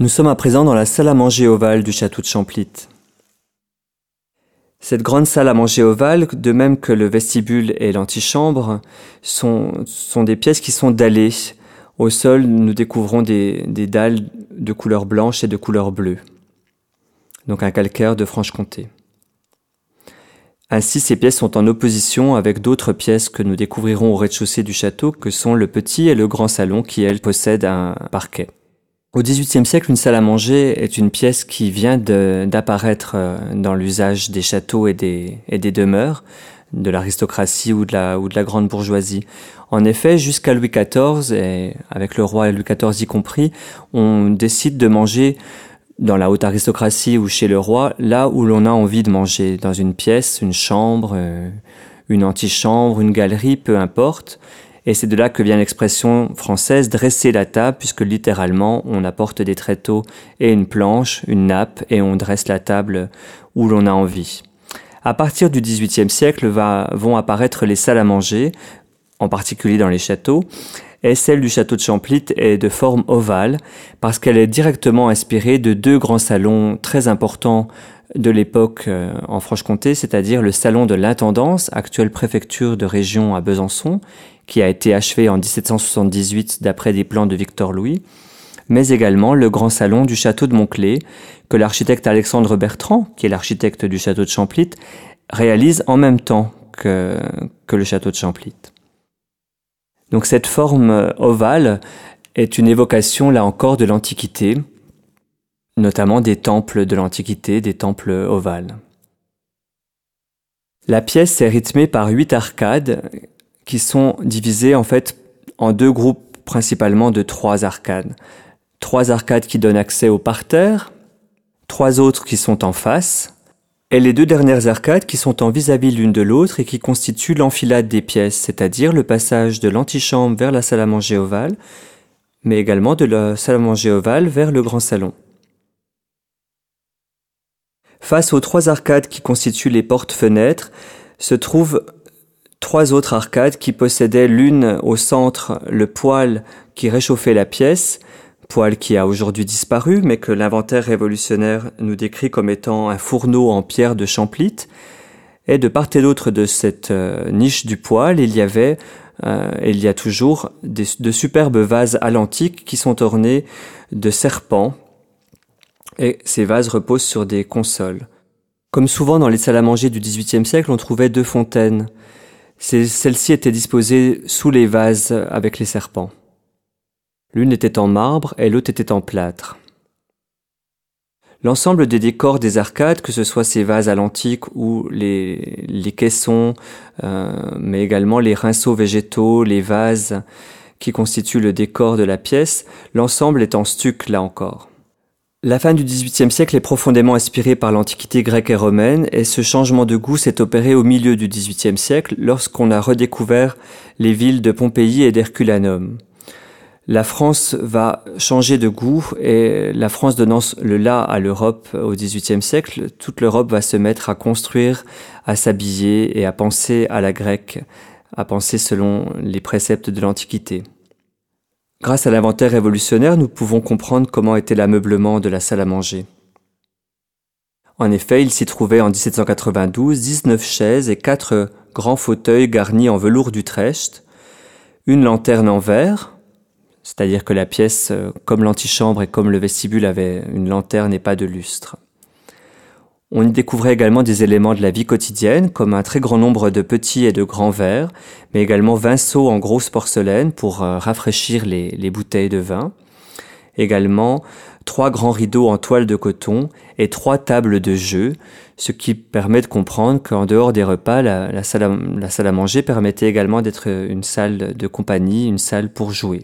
Nous sommes à présent dans la salle à manger ovale du château de Champlit. Cette grande salle à manger ovale, de même que le vestibule et l'antichambre, sont, des pièces qui sont dallées. Au sol, nous découvrons des dalles de couleur blanche et de couleur bleue. Donc un calcaire de Franche-Comté. Ainsi, ces pièces sont en opposition avec d'autres pièces que nous découvrirons au rez-de-chaussée du château, que sont le petit et le grand salon qui, elles, possèdent un parquet. Au XVIIIe siècle, une salle à manger est une pièce qui vient d'apparaître euh, dans l'usage des châteaux et des, demeures, de l'aristocratie ou de la, ou de la grande bourgeoisie. En effet, jusqu'à Louis XIV, et avec le roi Louis XIV y compris, on décide de manger dans la haute aristocratie ou chez le roi, là où l'on a envie de manger, dans une pièce, une chambre, euh, une antichambre, une galerie, peu importe. Et c'est de là que vient l'expression française dresser la table, puisque littéralement on apporte des tréteaux et une planche, une nappe, et on dresse la table où l'on a envie. À partir du XVIIIe siècle vont apparaître les salles à manger, en particulier dans les châteaux, et celle du château de Champlit est de forme ovale, parce qu'elle est directement inspirée de deux grands salons très importants de l'époque euh, en Franche-Comté, c'est-à-dire le salon de l'intendance, actuelle préfecture de région à Besançon, qui a été achevé en 1778 d'après des plans de Victor Louis, mais également le grand salon du château de Montclé, que l'architecte Alexandre Bertrand, qui est l'architecte du château de Champlit, réalise en même temps que, que le château de Champlit. Donc cette forme ovale est une évocation, là encore, de l'Antiquité, notamment des temples de l'Antiquité, des temples ovales. La pièce est rythmée par huit arcades qui sont divisées en fait en deux groupes principalement de trois arcades. Trois arcades qui donnent accès au parterre, trois autres qui sont en face, et les deux dernières arcades qui sont en vis-à-vis l'une de l'autre et qui constituent l'enfilade des pièces, c'est-à-dire le passage de l'antichambre vers la salle à manger ovale, mais également de la salle à manger ovale vers le grand salon. Face aux trois arcades qui constituent les portes-fenêtres, se trouvent trois autres arcades qui possédaient l'une au centre le poêle qui réchauffait la pièce, poêle qui a aujourd'hui disparu, mais que l'inventaire révolutionnaire nous décrit comme étant un fourneau en pierre de Champlit. Et de part et d'autre de cette euh, niche du poêle, il y avait, euh, il y a toujours de superbes vases à l'antique qui sont ornés de serpents et ces vases reposent sur des consoles. Comme souvent dans les salles à manger du XVIIIe siècle, on trouvait deux fontaines. Celles-ci étaient disposées sous les vases avec les serpents. L'une était en marbre et l'autre était en plâtre. L'ensemble des décors des arcades, que ce soit ces vases à l'antique ou les, les caissons, euh, mais également les rinceaux végétaux, les vases qui constituent le décor de la pièce, l'ensemble est en stuc là encore. La fin du XVIIIe siècle est profondément inspirée par l'Antiquité grecque et romaine, et ce changement de goût s'est opéré au milieu du XVIIIe siècle lorsqu'on a redécouvert les villes de Pompéi et d'Herculanum. La France va changer de goût et la France donnant le là à l'Europe au XVIIIe siècle, toute l'Europe va se mettre à construire, à s'habiller et à penser à la grecque, à penser selon les préceptes de l'Antiquité. Grâce à l'inventaire révolutionnaire, nous pouvons comprendre comment était l'ameublement de la salle à manger. En effet, il s'y trouvait en 1792 19 chaises et 4 grands fauteuils garnis en velours d'Utrecht, une lanterne en verre, c'est-à-dire que la pièce, euh, comme l'antichambre et comme le vestibule, avait une lanterne et pas de lustre. On y découvrait également des éléments de la vie quotidienne, comme un très grand nombre de petits et de grands verres, mais également 20 seaux en grosse porcelaine pour euh, rafraîchir les, les, bouteilles de vin. Également, trois grands rideaux en toile de coton et trois tables de jeu, ce qui permet de comprendre qu'en dehors des repas, la salle à manger permettait également d'être une salle de compagnie, une salle pour jouer.